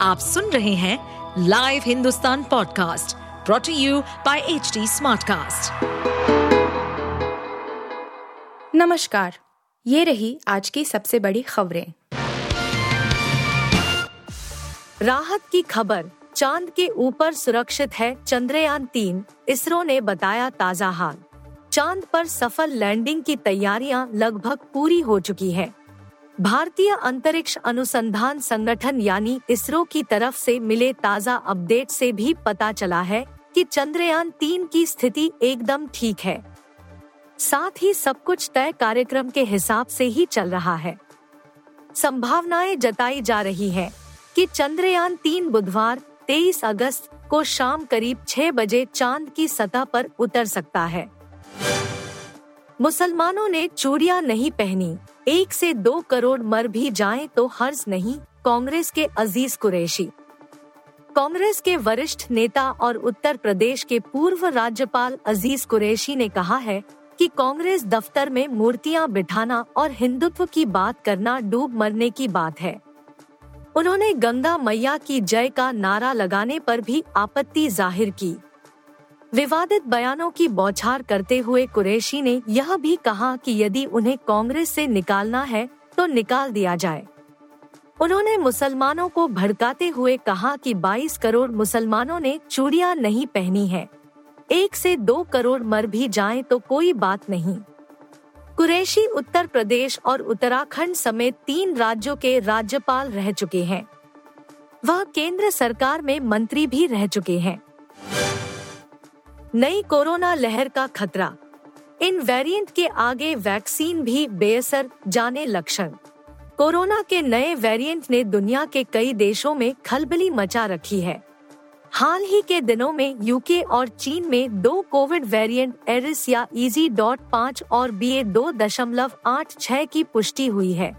आप सुन रहे हैं live Hindustan podcast brought to you by H Smartcast. नमस्कार, ये रही आज की सबसे बड़ी खबरें। राहत की खबर, चाँद के ऊपर सुरक्षित है चंद्रयान तीन, इसरो ने बताया ताज़ा हाल। चाँद पर सफल लैंडिंग की तैयारियाँ लगभग पूरी हो चुकी है। भारतीय अंतरिक्ष अनुसंधान संगठन यानी इसरो की तरफ़ से मिले ताज़ा अपडेट से भी पता चला है कि चंद्रयान तीन की स्थिति एकदम ठीक है। साथ ही सब कुछ तय कार्यक्रम के हिसाब से ही चल रहा है। संभावनाएँ जताई जा रही है कि चंद्रयान तीन बुधवार 23 अगस्त को शाम करीब 6 बजे चाँद की सतह पर उतर सकता है। मुसलमानों ने चूड़ियाँ नहीं पहनी। एक से दो करोड़ मर भी जाएँ तो हर्ज नहीं, कांग्रेस के अज़ीज़ कुरैशी। कांग्रेस के वरिष्ठ नेता और उत्तर प्रदेश के पूर्व राज्यपाल अज़ीज़ कुरैशी ने कहा है कि कांग्रेस दफ्तर में मूर्तियाँ बिठाना और हिंदुत्व की बात करना डूब मरने की बात है। उन्होंने गंगा मैया की जय का नारा लगाने पर भी आपत्ति ज़ाहिर की। विवादित बयानों की बौछार करते हुए कुरैशी ने यह भी कहा कि यदि उन्हें कांग्रेस से निकालना है तो निकाल दिया जाए। उन्होंने मुसलमानों को भड़काते हुए कहा कि 22 करोड़ मुसलमानों ने चूड़िया नहीं पहनी है। एक से दो करोड़ मर भी जाएँ तो कोई बात नहीं। कुरैशी उत्तर प्रदेश और उत्तराखंड समेत तीन राज्यों के राज्यपाल रह चुके हैं। वह केंद्र सरकार में मंत्री भी रह चुके हैं। नई कोरोना लहर का खतरा। इन वेरिएंट के आगे वैक्सीन भी बेअसर जाने लक्षण। कोरोना के नए वेरिएंट ने दुनिया के कई देशों में खलबली मचा रखी है। हाल ही के दिनों में यूके और चीन में दो कोविड वेरिएंट एरिस या इजी डॉट पाँच और बी ए दो दशमलव आठ छह की पुष्टि हुई है।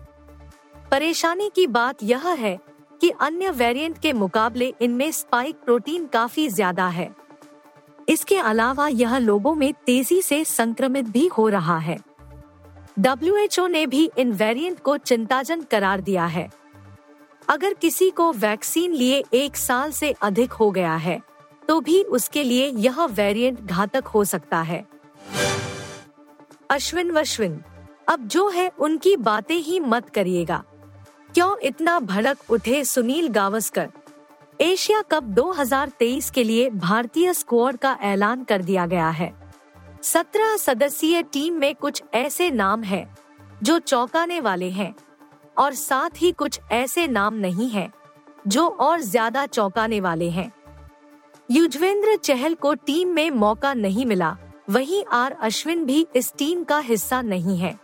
परेशानी की बात यह है कि अन्य वेरिएंट के मुकाबले इनमें स्पाइक प्रोटीन काफ़ी ज़्यादा है। इसके अलावा यह लोगों में तेज़ी से संक्रमित भी हो रहा है। डब्ल्यूएचओ ने भी इन वेरिएंट को चिंताजन करार दिया है। अगर किसी को वैक्सीन लिए एक साल से अधिक हो गया है तो भी उसके लिए यह वेरिएंट घातक हो सकता है। अश्विन वश्विन, अब जो है उनकी बातें ही मत करिएगा। क्यों इतना भड़क उठे सुनील गावस्कर? एशिया कप 2023 के लिए भारतीय स्क्वाड का ऐलान कर दिया गया है। सत्रह सदस्यीय टीम में कुछ ऐसे नाम हैं, जो चौंकाने वाले हैं, और साथ ही कुछ ऐसे नाम नहीं हैं, जो और ज़्यादा चौंकाने वाले हैं। युजवेंद्र चहल को टीम में मौका नहीं मिला, वहीं आर अश्विन भी इस टीम का हिस्सा नहीं है।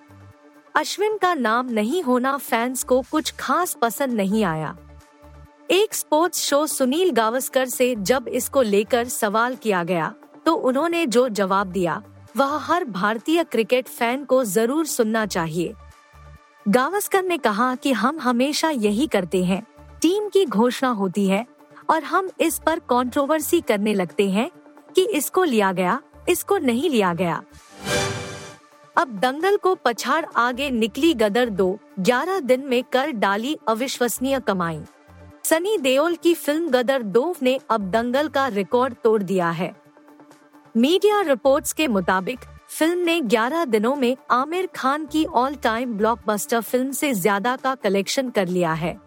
अश्विन का नाम नहीं होना फैंस को कुछ खास पसंद नहीं आया। एक स्पोर्ट्स शो सुनील गावस्कर से जब इसको लेकर सवाल किया गया तो उन्होंने जो जवाब दिया, वह हर भारतीय क्रिकेट फ़ैन को ज़रूर सुनना चाहिए। गावस्कर ने कहा कि हम हमेशा यही करते हैं, टीम की घोषणा होती है, और हम इस पर कंट्रोवर्सी करने लगते हैं कि इसको लिया गया, इसको नहीं लिया गया। अब दंगल को पछाड़ आगे निकली गदर दो, ग्यारह दिन में कर डाली अविश्वसनीय कमाई। सनी देओल की फ़िल्म गदर दो ने अब दंगल का रिकॉर्ड तोड़ दिया है। मीडिया रिपोर्ट्स के मुताबिक, फ़िल्म ने 11 दिनों में आमिर खान की ऑल टाइम ब्लॉकबस्टर फ़िल्म से ज़्यादा का कलेक्शन कर लिया है।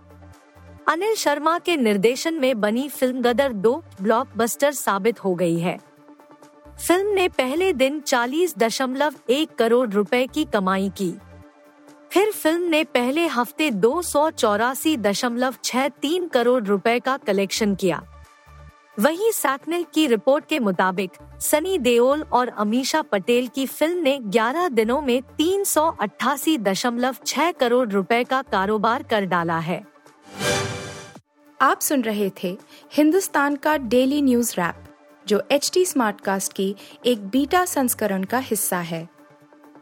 अनिल शर्मा के निर्देशन में बनी फ़िल्म गदर दो ब्लॉकबस्टर साबित हो गई है। फ़िल्म ने पहले दिन चालीस दशमलव एक करोड़ रुपए की कमाई की। फिर फ़िल्म ने पहले हफ़्ते दो सौ चौरासी दशमलव छह तीन करोड़ रुपए का कलेक्शन किया। वहीं सैकनेल की रिपोर्ट के मुताबिक, सनी देओल और अमीषा पटेल की फ़िल्म ने 11 दिनों में तीन करोड़ रुपए का कारोबार कर डाला है। आप सुन रहे थे हिंदुस्तान का डेली न्यूज़ रैप, जो एच टी स्मार्ट कास्ट की एक बीटा संस्करण का हिस्सा है।